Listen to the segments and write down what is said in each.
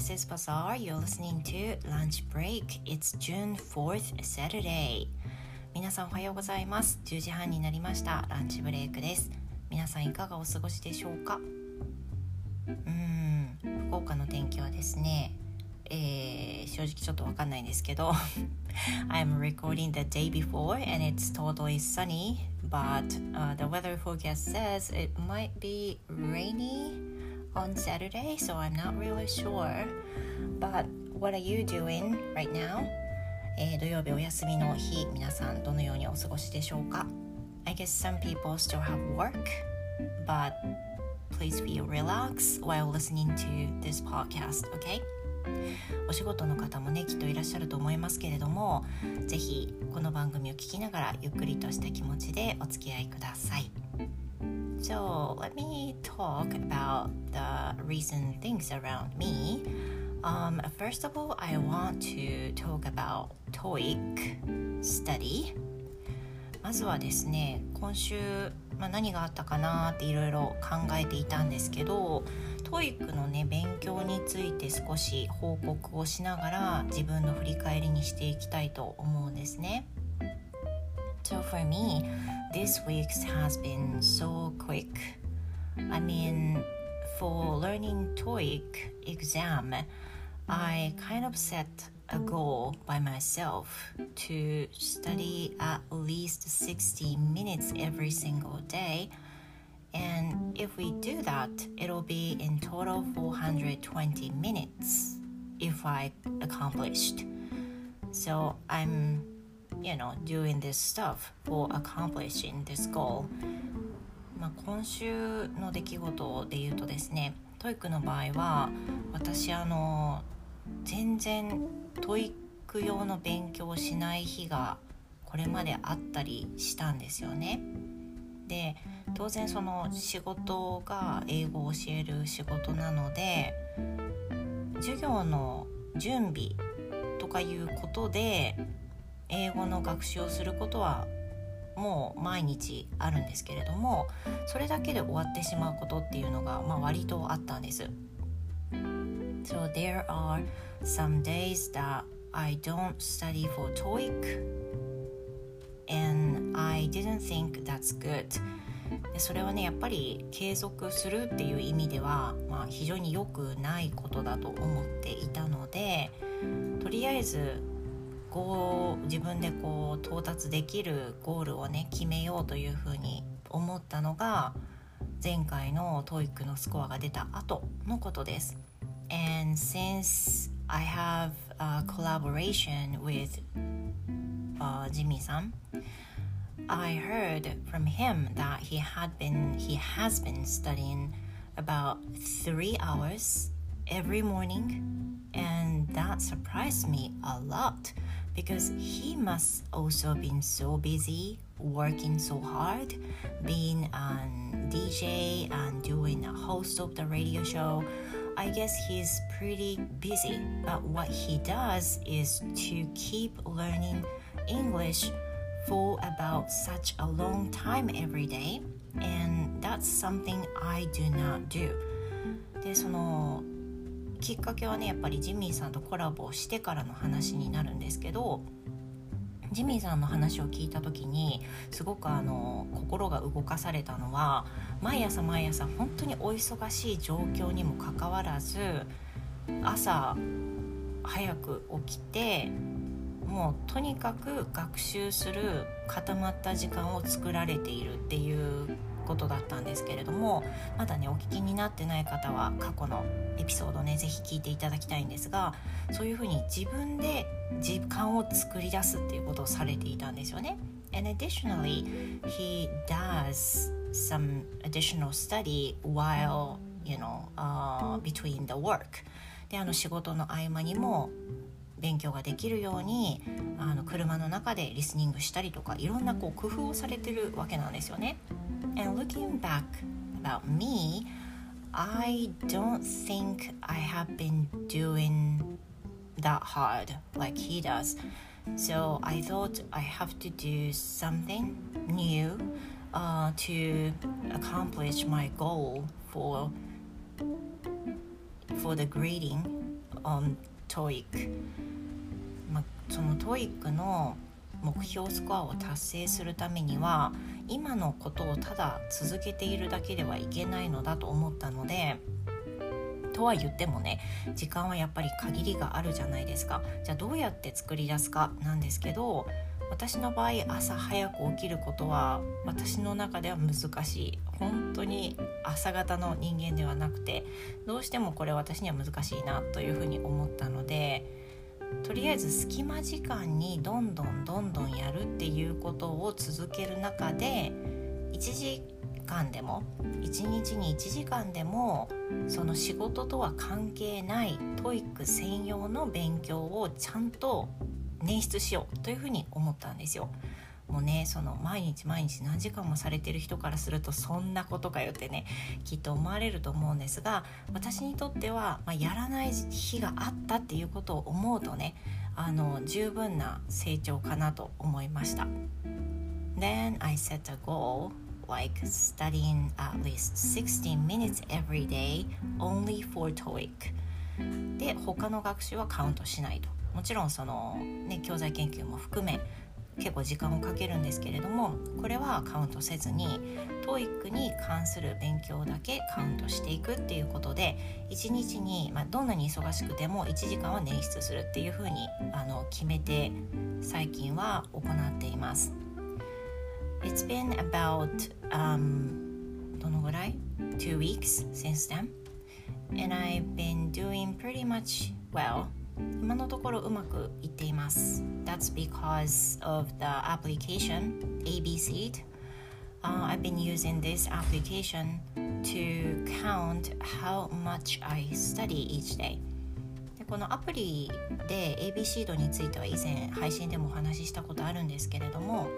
this is Bazaar. You're listening to Lunch Break. It's June 4th, Saturday. 皆さんおはようございます。10時半になりました。ランチブレイクです。皆さんいかがお過ごしでしょうかうーん、福岡の天気はですね、えー、正直ちょっとわかんないんですけど I'm recording the day before and it's totally sunny but、uh, the weather forecast says it might be rainy on Saturday, so I'm not really sure. But what are you doing right now? えー、土曜日お休みの日、皆さんどのようにお過ごしでしょうか I guess some people still have work, but please feel relaxed while listening to this podcast, okay? お仕事の方もねきっといらっしゃると思いますけれどもぜひこの番組を聞きながらゆっくりとした気持ちでお付き合いください。So let me talk about the recent things around me. Um, first of all, I want to talk about TOEIC study. まずはですね、今週、まあ、何があったかなっていろいろ考えていたんですけど、TOEIC のね、勉強について少し報告をしながら自分の振り返りにしていきたいと思うんですね。So for me, this week has been so quick. I mean, for learning TOEIC exam, I kind of set a goal by myself to study at least 60 minutes every single day. And if we do that, it'll be in total 420 minutes if I accomplished. So I'm you know, doing this stuff for accomplishing this goal まあ今週の出来事で言うとですね TOEICの場合は私あの全然 TOEIC用の勉強をしない日がこれまであったりしたんですよね。で当然その仕事が英語を教える仕事なので授業の準備とかいうことで英語の学習をすることはもう毎日あるんですけれどもそれだけで終わってしまうことっていうのが、まあ、割とあったんです。So there are some days that I don't study for TOEIC and I didn't think that's good でそれはねやっぱり継続するっていう意味では、まあ、非常に良くないことだと思っていたのでとりあえずこう自分でこう到達できるゴールをね決めようというふうに思ったのが前回の TOEIC のスコアが出た後のことです。And since I have a collaboration with uh, Jimmy さん I heard from him that he had been he has been studying about three hours every morning and that surprised me a lot because he must also been so busy working so hard being a dj and doing a host of the radio show i guess he's pretty busy but what he does is to keep learning english for about such a long time every day and that's something i do not do でその きっかけはねやっぱりジミーさんとコラボしてからの話になるんですけどジミーさんの話を聞いた時にすごくあの心が動かされたのは毎朝毎朝本当にお忙しい状況にもかかわらず朝早く起きてもうとにかく学習する固まった時間を作られているっていうことだったんですけれどもまだねお聞きになってない方は過去のエピソードね是非聞いていただきたいんですがそういうふうに自分で時間を作り出すっていうことをされていたんですよね。And additionally, he does some additional study while, you know, uh, between the work. で、あの仕事の合間にも勉強ができるようにあの車の中でリスニングしたりとかいろんなこう工夫をされてるわけなんですよね。And looking back about me, I don't think I have been doing that hard like he does. So I thought I have to do something new uh, to accomplish my goal for for the grading on TOEIC、ま、その TOEIC の目標スコアを達成するためには今のことをただ続けているだけではいけないのだと思ったのでとは言ってもね時間はやっぱり限りがあるじゃないですか。じゃあどうやって作り出すかなんですけど私の場合朝早く起きることは私の中では難しい。本当に朝方の人間ではなくてどうしてもこれ私には難しいなというふうに思ったのでとりあえず隙間時間にどんどんどんどんやるっていうことを続ける中で1時間でも1日に1時間でもその仕事とは関係ない TOEIC専用の勉強をちゃんと捻出しようというふうに思ったんですよ。もうねその毎日毎日何時間もされてる人からするとそんなことかよってねきっと思われると思うんですが私にとっては、まあ、やらない日があったっていうことを思うとねあの十分な成長かなと思いました。Then I set a goal like studying at least 16 minutes every day only for TOEIC で他の学習はカウントしないともちろんその、ね、教材研究も含め結構時間をかけるんですけれどもこれはカウントせずに TOEIC に関する勉強だけカウントしていくっていうことで1日に、まあ、どんなに忙しくても1時間は捻出するっていうふうにあの決めて最近は行っています。It's been about、um, どのぐらい ?2 weeks since then and I've been doing pretty much well 今のところうまくいっています That's because of the application ABC uh, I've been using this application to count how much I study each day でこのアプリで ABC 度については以前配信でもお話ししたことあるんですけれども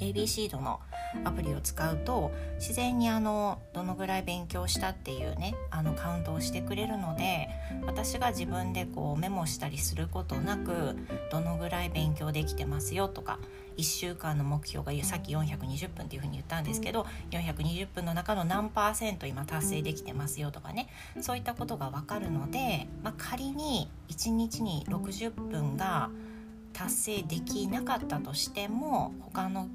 AB シードのアプリを使うと自然にあのどのぐらい勉強したっていうねあのカウントをしてくれるので私が自分でこうメモしたりすることなくどのぐらい勉強できてますよとか1週間の目標がさっき420分っていうふうに言ったんですけど420分の中の何パーセント今達成できてますよとかねそういったことが分かるので、まあ、仮に1日に60分が達成できなかったとしても他の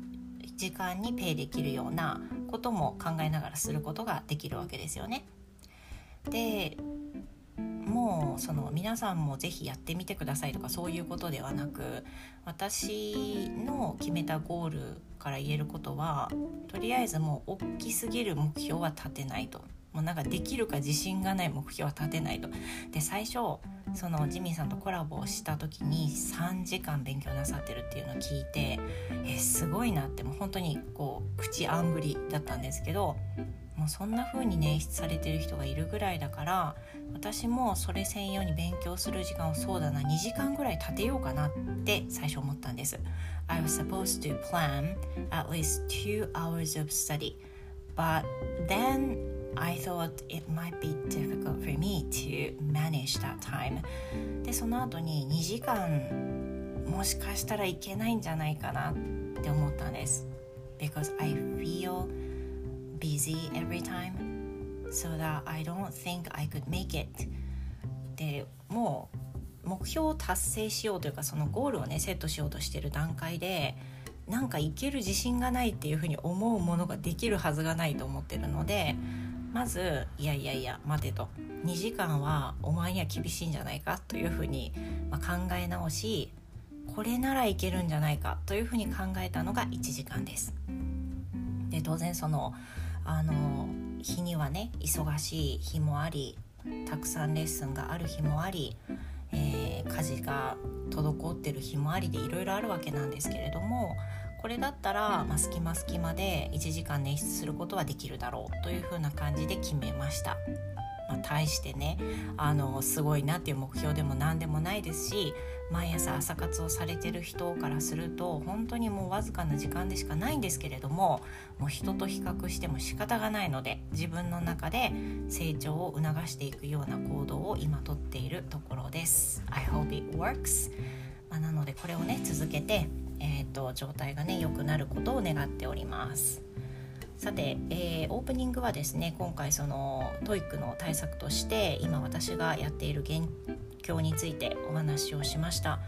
時間にペイできるようなことも考えながらすることができるわけですよね。でもうその皆さんも是非やってみてくださいとかそういうことではなく私の決めたゴールから言えることはとりあえずもう大きすぎる目標は立てないともうなんかできるか自信がない目標は立てないとで最初そのジミーさんとコラボをした時に3時間勉強なさってるっていうのを聞いてえすごいなってもう本当にこう口あんぐりだったんですけどもうそんな風に捻出されてる人がいるぐらいだから私もそれ専用に勉強する時間をそうだな2時間ぐらい立てようかなって最初思ったんです。I was supposed to plan at least two hours of study but then I thought it might be difficult for me to manage that time. でその後に2時間もしかしたらいけないんじゃないかなって思ったんです。Because I feel busy every time so that I don't think I could make it. でもう目標を達成しようというかそのゴールをねセットしようとしてる段階でなんかいける自信がないっていうふうに思うものができるはずがないと思ってるのでまずいやいやいや待てと2時間はお前には厳しいんじゃないかというふうに、ま、考え直しこれならいけるんじゃないかというふうに考えたのが1時間です。で当然そのあの日にはね忙しい日もありたくさんレッスンがある日もあり、えー、家事が滞ってる日もありでいろいろあるわけなんですけれどもこれだったら、まあ、隙間隙間で1時間捻出することはできるだろうというふうな感じで決めました。まあ、対してねあのすごいなっていう目標でも何でもないですし毎朝朝活をされてる人からすると本当にもうわずかな時間でしかないんですけれどももう人と比較しても仕方がないので自分の中で成長を促していくような行動を今とっているところです。I hope it works、まあ、なのでこれをね続けてえーと、状態がね良くなることを願っております。さて、えー、オープニングはですね今回その TOEICの対策として今私がやっている勉強についてお話をしました。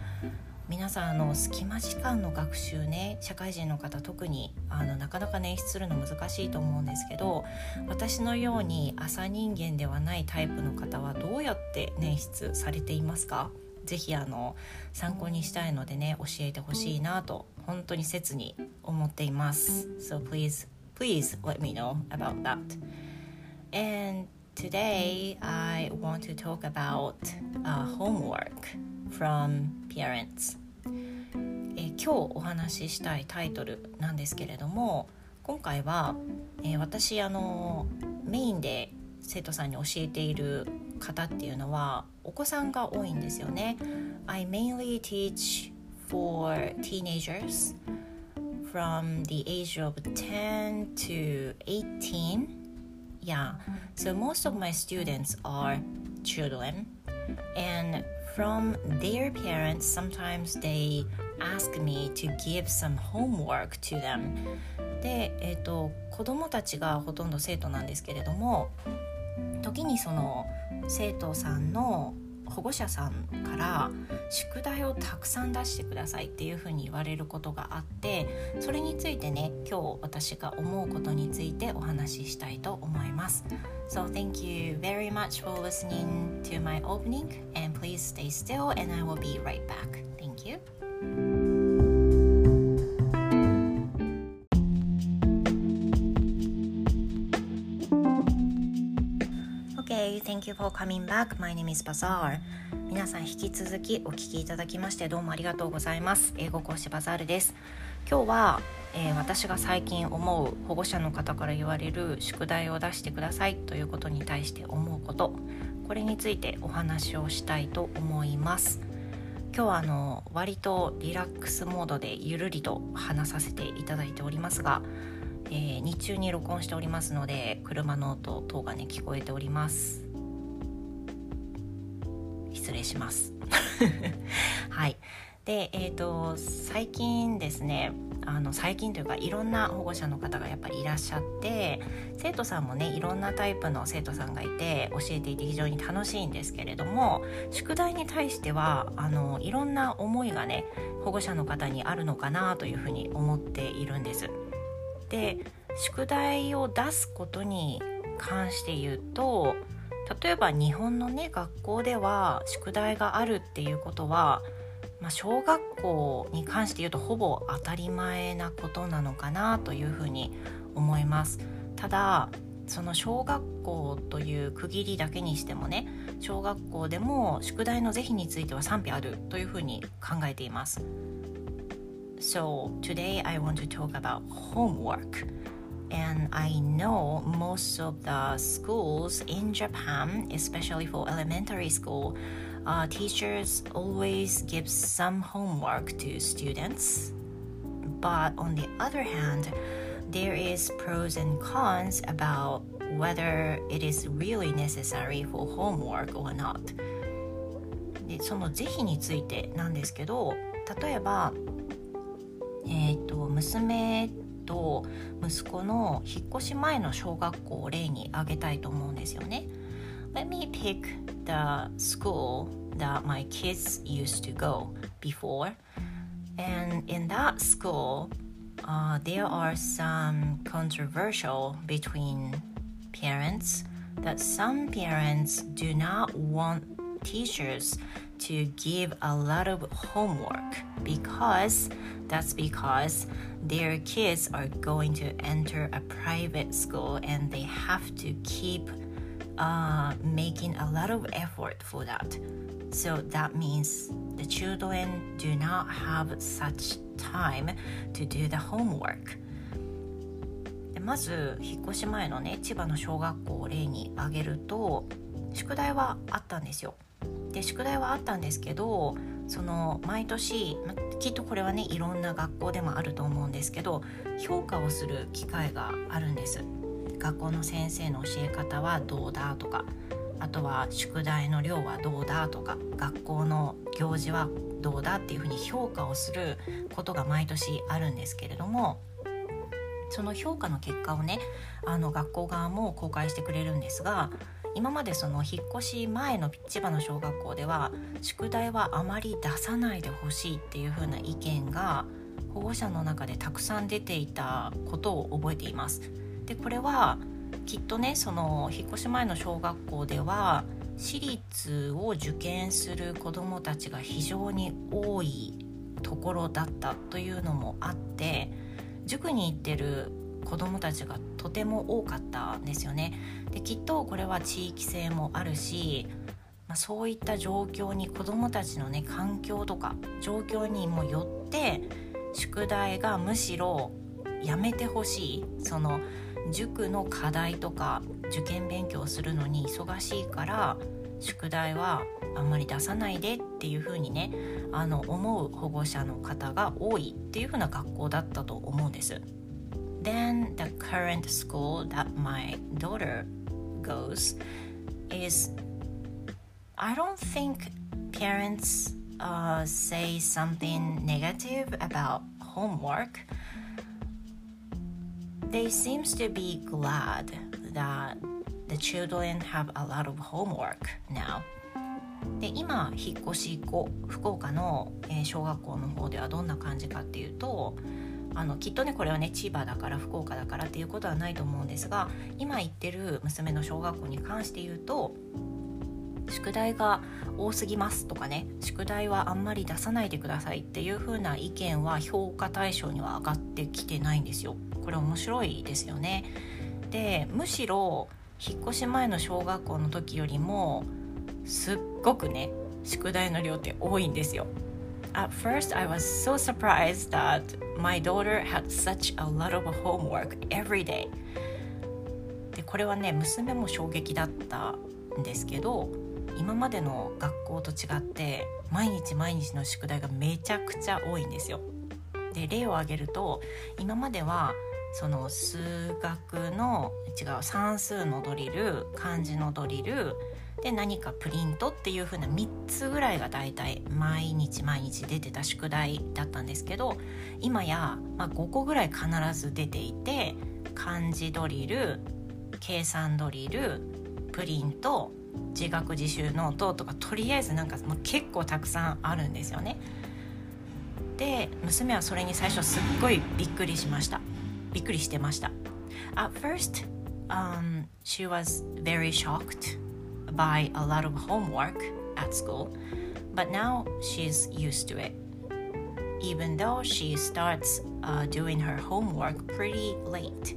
皆さんあの隙間時間の学習ね社会人の方特にあのなかなか捻出するの難しいと思うんですけど私のように朝人間ではないタイプの方はどうやって捻出されていますか？ぜひあの参考にしたいのでね教えてほしいなと本当に切に思っています。So please please let me know about that. And today I want to talk about uh, homework from parents. え今日お話ししたいタイトルなんですけれども今回は、えー、私あのメインで生徒さんに教えている方っていうのはお子さんが多いんですよね。I mainly teach for teenagers from the age of 10 to 18. Yeah, so most of my students are children, and from their parents, sometimes they ask me to give some homework to them. で、えーと、子供たちがほとんど生徒なんですけれども時にその生徒さんの保護者さんから宿題をたくさん出してくださいっていうふうに言われることがあってそれについてね今日私が思うことについてお話ししたいと思います So thank you very much for listening to my opening and please stay still and I will be right back Thank you Thank you for coming back. My name is Bazaar. 皆さん引き続きお聞きいただきましてどうもありがとうございます。英語講師バザールです。今日は、えー、私が最近思う保護者の方から言われる宿題を出してくださいということに対して思うことこれについてお話をしたいと思います。今日はあの割とリラックスモードでゆるりと話させていただいておりますがえー、日中に録音しておりますので車の音等がね聞こえております失礼します はいでえっ、ー、と最近ですねあの最近というかいろんな保護者の方がやっぱりいらっしゃって生徒さんもねいろんなタイプの生徒さんがいて教えていて非常に楽しいんですけれども宿題に対してはあのいろんな思いがね保護者の方にあるのかなというふうに思っているんです。で宿題を出すことに関して言うと例えば日本のね学校では宿題があるっていうことは、まあ、小学校に関して言うとほぼ当たり前なことなのかなというふうに思います。ただその小学校という区切りだけにしてもね小学校でも宿題の是非については賛否あるというふうに考えています。So today I want to talk about homework. And I know most of the schools in Japan, especially for elementary school, uh, teachers always give some homework to students. But on the other hand, there is pros and cons about whether it is really necessary for homework or not. でその是非についてなんですけど例えば、えーと娘 と息子の引っ越し前の小学校を例に挙げたいと思うんですよね。Let me pick the school that my kids used to go before. And in that school, uh, there are some controversial between parents that some parents do not want teachers to give a lot of homework because that's because their kids are going to enter a private school and they have to keep uh, making a lot of effort for that. So that means the children do not have such time to do the homework. まず引っ越し前のね千葉の小学校を例に挙げると宿題はあったんですよ。 で宿題はあったんですけどその毎年、ま、きっとこれはねいろんな学校でもあると思うんですけど評価をする機会があるんです。学校の先生の教え方はどうだとかあとは宿題の量はどうだとか学校の行事はどうだっていうふうに評価をすることが毎年あるんですけれどもその評価の結果をねあの学校側も公開してくれるんですが今までその引っ越し前の千葉の小学校では宿題はあまり出さないでほしいっていう風な意見が保護者の中でたくさん出ていたことを覚えています。でこれはきっとねその引っ越し前の小学校では私立を受験する子どもたちが非常に多いところだったというのもあって塾に行ってる子どもたちがとても多かったんですよね。できっとこれは地域性もあるし、まあ、そういった状況に子どもたちのね環境とか状況にもよって宿題がむしろやめてほしいその塾の課題とか受験勉強するのに忙しいから宿題はあんまり出さないでっていう風にねあの思う保護者の方が多いっていう風な学校だったと思うんです。Then the current school that my daughter goes is I don't think parents uh, say something negative about homework. They seems to be glad that the children have a lot of homework now. で今引っ越し後福岡の、えー、小学校の方ではどんな感じかっていうと あのきっとねこれはね千葉だから福岡だからっていうことはないと思うんですが今行ってる娘の小学校に関して言うと宿題が多すぎますとかね宿題はあんまり出さないでくださいっていう風な意見は評価対象には上がってきてないんですよ。これ面白いですよね。でむしろ引っ越し前の小学校の時よりもすっごくね宿題の量って多いんですよ。At first I was so surprised that my daughter had such a lot of homework every day. でこれはね娘も衝撃だったんですけど今までの学校と違って毎日毎日の宿題がめちゃくちゃ多いんですよ。で例を挙げると今まではその数学の違う算数のドリル漢字のドリルで何かプリントっていう風な3つぐらいが大体毎日毎日出てた宿題だったんですけど今や、まあ、5個ぐらい必ず出ていて漢字ドリル計算ドリルプリント自学自習ノートとかとりあえずなんかもう結構たくさんあるんですよね。で娘はそれに最初すっごいびっくりしました。びっくりしてました。At first, um, she was very shocked by a lot of homework at school, but now she's used to it. Even though she starts uh, doing her homework pretty late.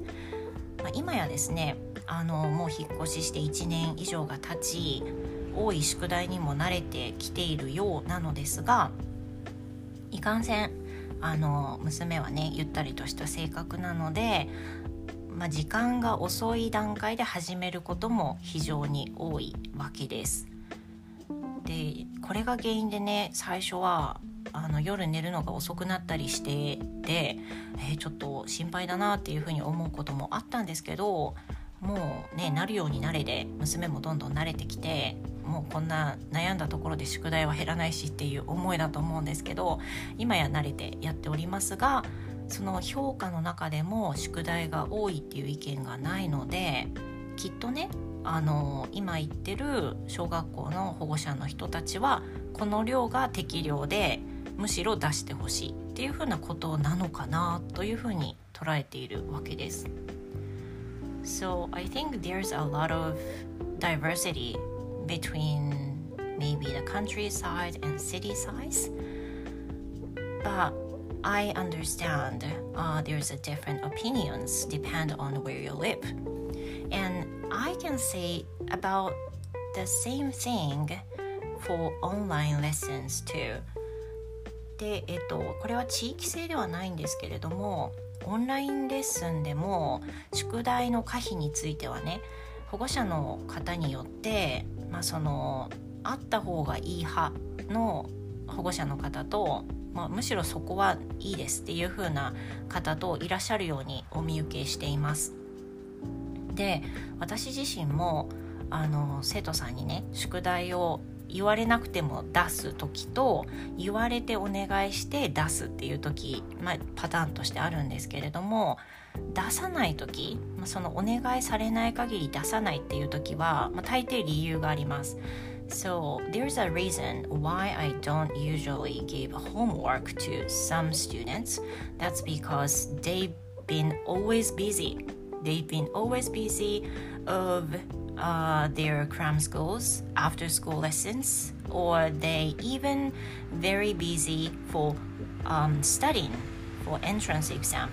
まあ、今やですねあのもう引っ越しして1年以上が経ち多い宿題にも慣れてきているようなのですがいかんせんあの娘はねゆったりとした性格なので、まあ、時間が遅い段階で始めることも非常に多いわけです。でこれが原因でね最初はあの夜寝るのが遅くなったりしてで、えー、ちょっと心配だなっていうふうに思うこともあったんですけどもうねなるようになれで娘もどんどん慣れてきてもうこんな悩んだところで宿題は減らないしっていう思いだと思うんですけど今や慣れてやっておりますがその評価の中でも宿題が多いっていう意見がないのできっとねあの今行ってる小学校の保護者の人たちはこの量が適量でむしろ出してほしいっていうふうなことなのかなというふうに捉えているわけです。So I think there's a lot of diversity between maybe the countryside and city size. But I understand uh, there's a different opinions depend on where you live. And I can say about the same thing for online lessons too. で、えっと、これは地域性ではないんですけれどもオンラインレッスンでも宿題の可否についてはね保護者の方によって、まあ、そのあった方がいい派の保護者の方と、まあ、むしろそこはいいですっていう風な方といらっしゃるようにお見受けしています。で私自身もあの生徒さんにね宿題を言われなくても出す時と言われてお願いして出すっていう時、まあ、パターンとしてあるんですけれども出さない時、まあ、そのお願いされない限り出さないっていう時は、まあ、大抵理由があります。So there's a reason why I don't usually give homework to some students. That's because they've been always busy. They've been always busy of uh, their cram schools, after school lessons, or they even very busy for um, studying for entrance exam.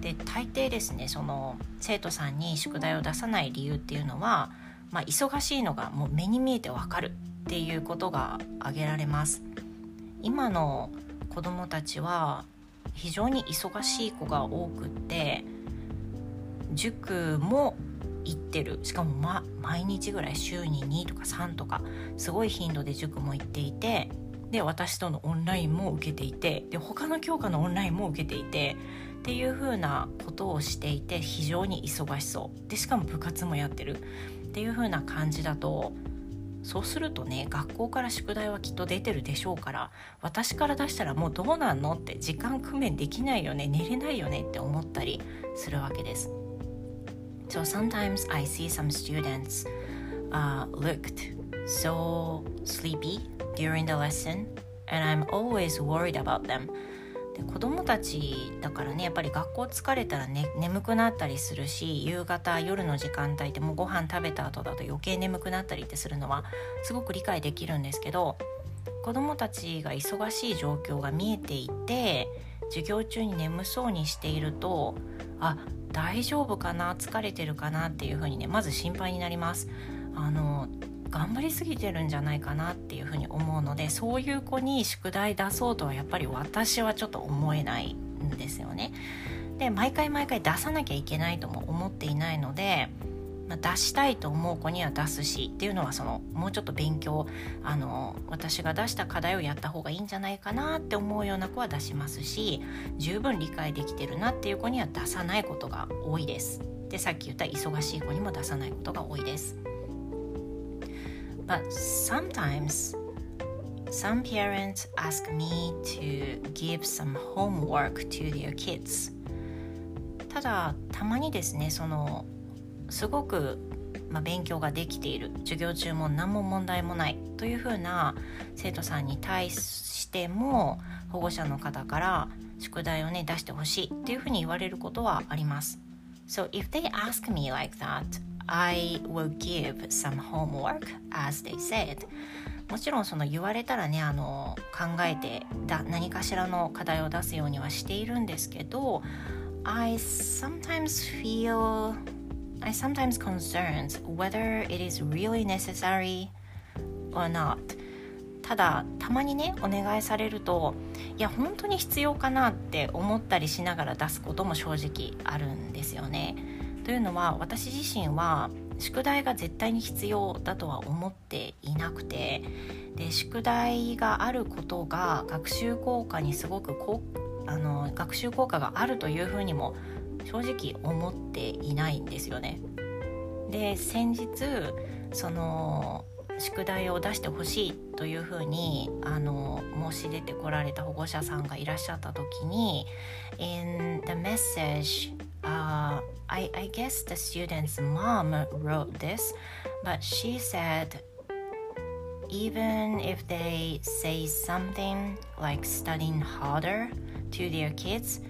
で大抵ですねその生徒さんに宿題を出さない理由っていうのは、 まあ、忙しいのがもう目に見えてわかるっていうことが挙げられます。今の子どもたちは非常に忙しい子が多くって塾も行ってる。しかも、ま、毎日ぐらい週に2とか3とかすごい頻度で塾も行っていてで私とのオンラインも受けていてで他の教科のオンラインも受けていてっていう風なことをしていて非常に忙しそう。でしかも部活もやってる。っていう風な感じだとそうするとね学校から宿題はきっと出てるでしょうから私から出したらもうどうなんのって時間工面できないよね寝れないよねって思ったりするわけです。So sometimes I see some students uh, looked so sleepy during the lesson and I'm always worried about them. で子供たちだからねやっぱり学校疲れたら、ね、眠くなったりするし夕方夜の時間帯でもうご飯食べた後だと余計眠くなったりってするのはすごく理解できるんですけど子供たちが忙しい状況が見えていて授業中に眠そうにしているとあ大丈夫かな疲れてるかなっていうふうにねまず心配になります。あの頑張りすぎてるんじゃないかなっていうふうに思うのでそういう子に宿題出そうとはやっぱり私はちょっと思えないんですよね。で毎回毎回出さなきゃいけないとも思っていないのでまあ、出したいと思う子には出すしっていうのはそのもうちょっと勉強あの私が出した課題をやった方がいいんじゃないかなって思うような子は出しますし十分理解できてるなっていう子には出さないことが多いです。でさっき言った忙しい子にも出さないことが多いです。But sometimes some parents ask me to give some homework to their kids. ただたまにですねそのすごく、まあ、勉強ができている。授業中も何も問題もない。というふうな生徒さんに対しても保護者の方から宿題をね出してほしいっていうふうに言われることはあります。So if they ask me like that, I will give some homework as they said. もちろんその言われたらねあの考えてだ何かしらの課題を出すようにはしているんですけど I sometimes feel I sometimes concerned whether it is really necessary or not ただたまにねお願いされるといや本当に必要かなって思ったりしながら出すことも正直あるんですよね。というのは私自身は宿題が絶対に必要だとは思っていなくてで宿題があることが学習効果にすごくこあの学習効果があるというふうにも正直思っていないんですよね。で先日その宿題を出してほしいというふうにあの申し出てこられた保護者さんがいらっしゃった時に In the message、uh, I, I guess the student's mom wrote this but she said even if they say something like studying harder to their kids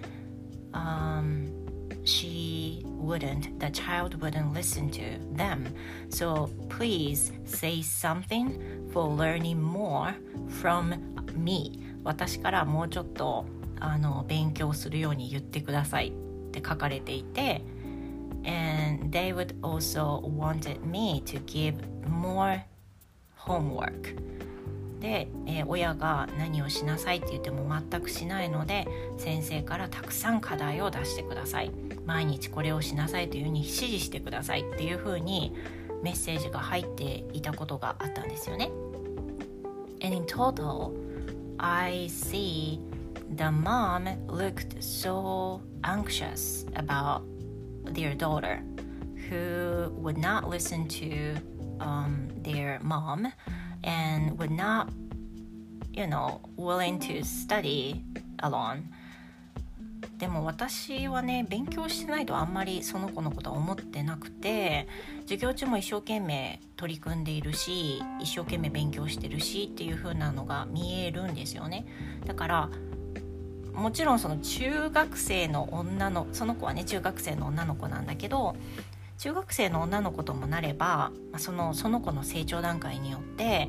um, she wouldn't, the child wouldn't listen to them. So please say something for learning more from me. 私からもうちょっとあの勉強するように言ってください って書かれていて and they would also wanted me to give more homework で、えー、親が何をしなさいって言っても全くしないので先生からたくさん課題を出してください毎日これをしなさいというふうに指示してくださいっていうふうにメッセージが入っていたことがあったんですよね。And in total, I see the mom looked so anxious about their daughter who would not listen to um, their mom and would not you know willing to study alone でも私はね勉強してないとあんまりその子のことは思ってなくて授業中も一生懸命取り組んでいるし一生懸命勉強してるしっていう風なのが見えるんですよねだからもちろんその中学生の女のその子はね中学生の女の子なんだけど中学生の女の子ともなればそのその子の成長段階によって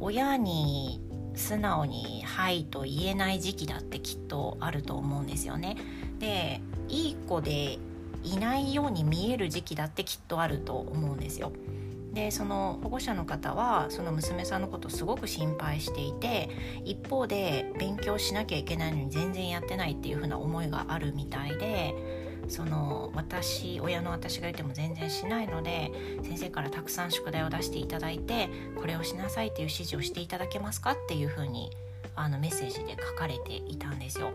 親に素直に「はい」と言えない時期だってきっとあると思うんですよね。でいい子でいないように見える時期だってきっとあると思うんですよ。でその保護者の方はその娘さんのことをすごく心配していて一方で勉強しなきゃいけないのに全然やってないっていう風な思いがあるみたいでその私親の私が言っても全然しないので先生からたくさん宿題を出していただいてこれをしなさいっていう指示をしていただけますかっていう風にあにメッセージで書かれていたんですよ。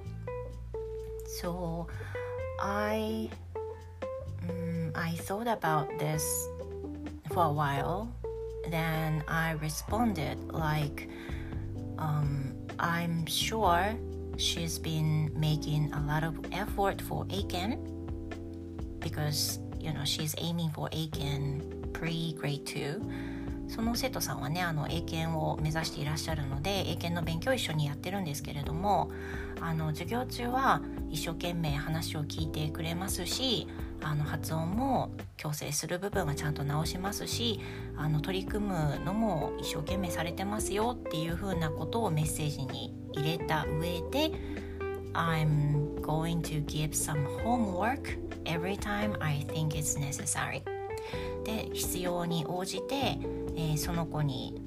So I, um, I thought about this for a while. Then I responded like, um, I'm sure she's been making a lot of effort for Aiken because you know she's aiming for Aiken pre grade 2その生徒さんはねあの英検を目指していらっしゃるので英検の勉強を一緒にやってるんですけれどもあの授業中は一生懸命話を聞いてくれますしあの発音も矯正する部分はちゃんと直しますしあの取り組むのも一生懸命されてますよっていうふうなことをメッセージに入れた上で I'm going to give some homework every time I think it's necessary. で必要に応じて、えー、その子に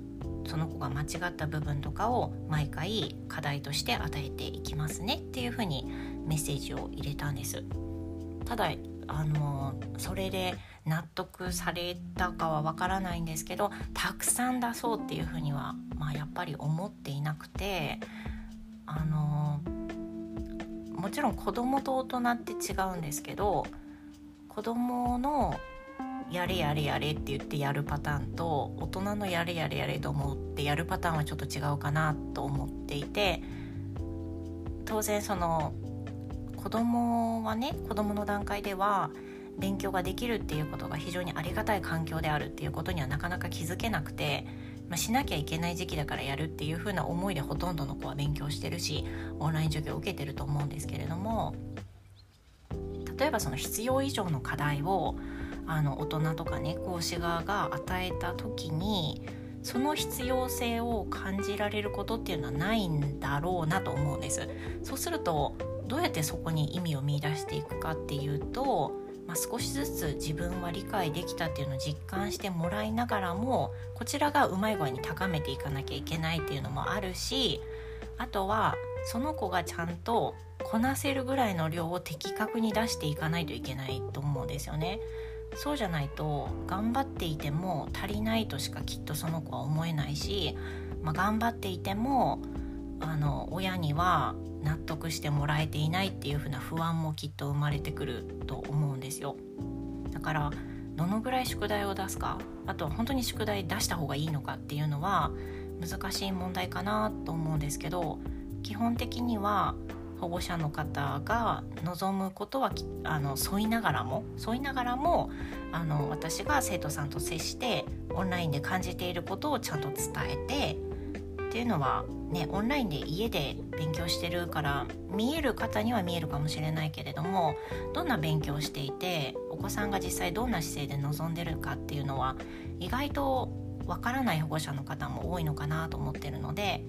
その子が間違った部分とかを毎回課題として与えていきますねっていうふうにメッセージを入れたんです。ただあのそれで納得されたかはわからないんですけどたくさん出そうっていうふうには、まあ、やっぱり思っていなくてあのもちろん子供と大人って違うんですけど子供のやれやれやれって言ってやるパターンと大人のやれやれやれと思ってやるパターンはちょっと違うかなと思っていて当然その子供はね子供の段階では勉強ができるっていうことが非常にありがたい環境であるっていうことにはなかなか気づけなくて、まあ、しなきゃいけない時期だからやるっていう風な思いでほとんどの子は勉強してるしオンライン授業を受けてると思うんですけれども例えばその必要以上の課題をあの大人とかね講師側が与えた時にその必要性を感じられることっていうのはないんだろうなと思うんです。そうするとどうやってそこに意味を見いだしていくかっていうと、まあ、少しずつ自分は理解できたっていうのを実感してもらいながらもこちらがうまい具合に高めていかなきゃいけないっていうのもあるしあとはその子がちゃんとこなせるぐらいの量を的確に出していかないといけないと思うんですよね。そうじゃないと頑張っていても足りないとしかきっとその子は思えないし、まあ、頑張っていてもあの親には納得してもらえていないっていう風な不安もきっと生まれてくると思うんですよ。だからどのぐらい宿題を出すかあとは本当に宿題出した方がいいのかっていうのは難しい問題かなと思うんですけど基本的には保護者の方が望むことはあの添いながらも添いながらもあの私が生徒さんと接してオンラインで感じていることをちゃんと伝えてっていうのはねオンラインで家で勉強してるから見える方には見えるかもしれないけれどもどんな勉強をしていてお子さんが実際どんな姿勢で臨んでるかっていうのは意外とわからない保護者の方も多いのかなと思ってるので、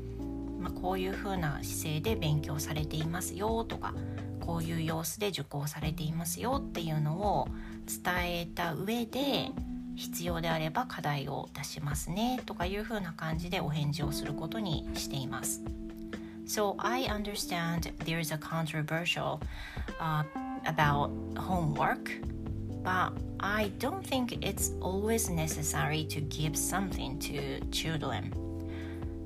まあ、こういう風な姿勢で勉強されていますよとかこういう様子で受講されていますよっていうのを伝えた上で必要であれば課題を出しますねとかいうふうな感じでお返事をすることにしています。So I understand there is a controversial、uh, about homework, but I don't think it's always necessary to give something to children.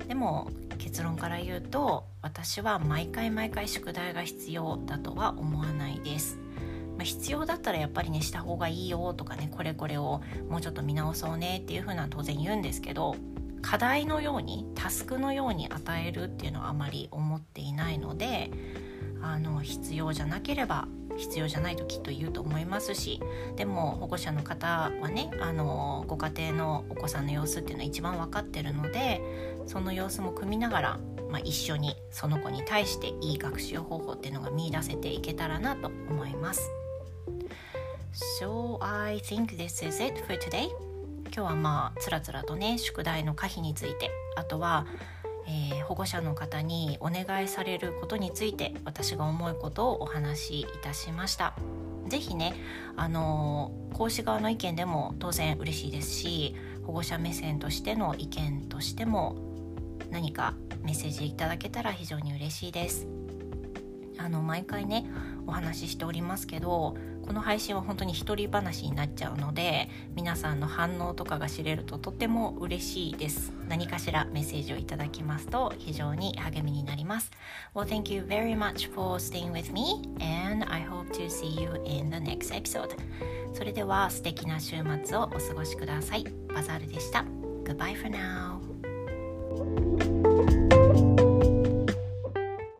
でも結論から言うと私は毎回毎回宿題が必要だとは思わないです。まあ、必要だったらやっぱりねした方がいいよとかねこれこれをもうちょっと見直そうねっていうふうな当然言うんですけど課題のようにタスクのように与えるっていうのはあまり思っていないのであの必要じゃなければ必要じゃないときっと言うと思いますしでも保護者の方はねあのご家庭のお子さんの様子っていうのは一番分かってるのでその様子も組みながら、まあ、一緒にその子に対していい学習方法っていうのが見いだせていけたらなと思います。So I think this is it for today. 今日はまあつらつらとね宿題の可否についてあとはえー、保護者の方にお願いされることについて私が思うことをお話しいたしました。ぜひね、あのー、講師側の意見でも当然嬉しいですし保護者目線としての意見としても何かメッセージいただけたら非常に嬉しいです。あの毎回ねお話ししておりますけどこの配信は本当に一人話になっちゃうので皆さんの反応とかが知れるととっても嬉しいです。何かしらメッセージをいただきますと非常に励みになります。Well thank you very much for staying with me and I hope to see you in the next episode. それでは素敵な週末をお過ごしください。バザールでした。Goodbye for now.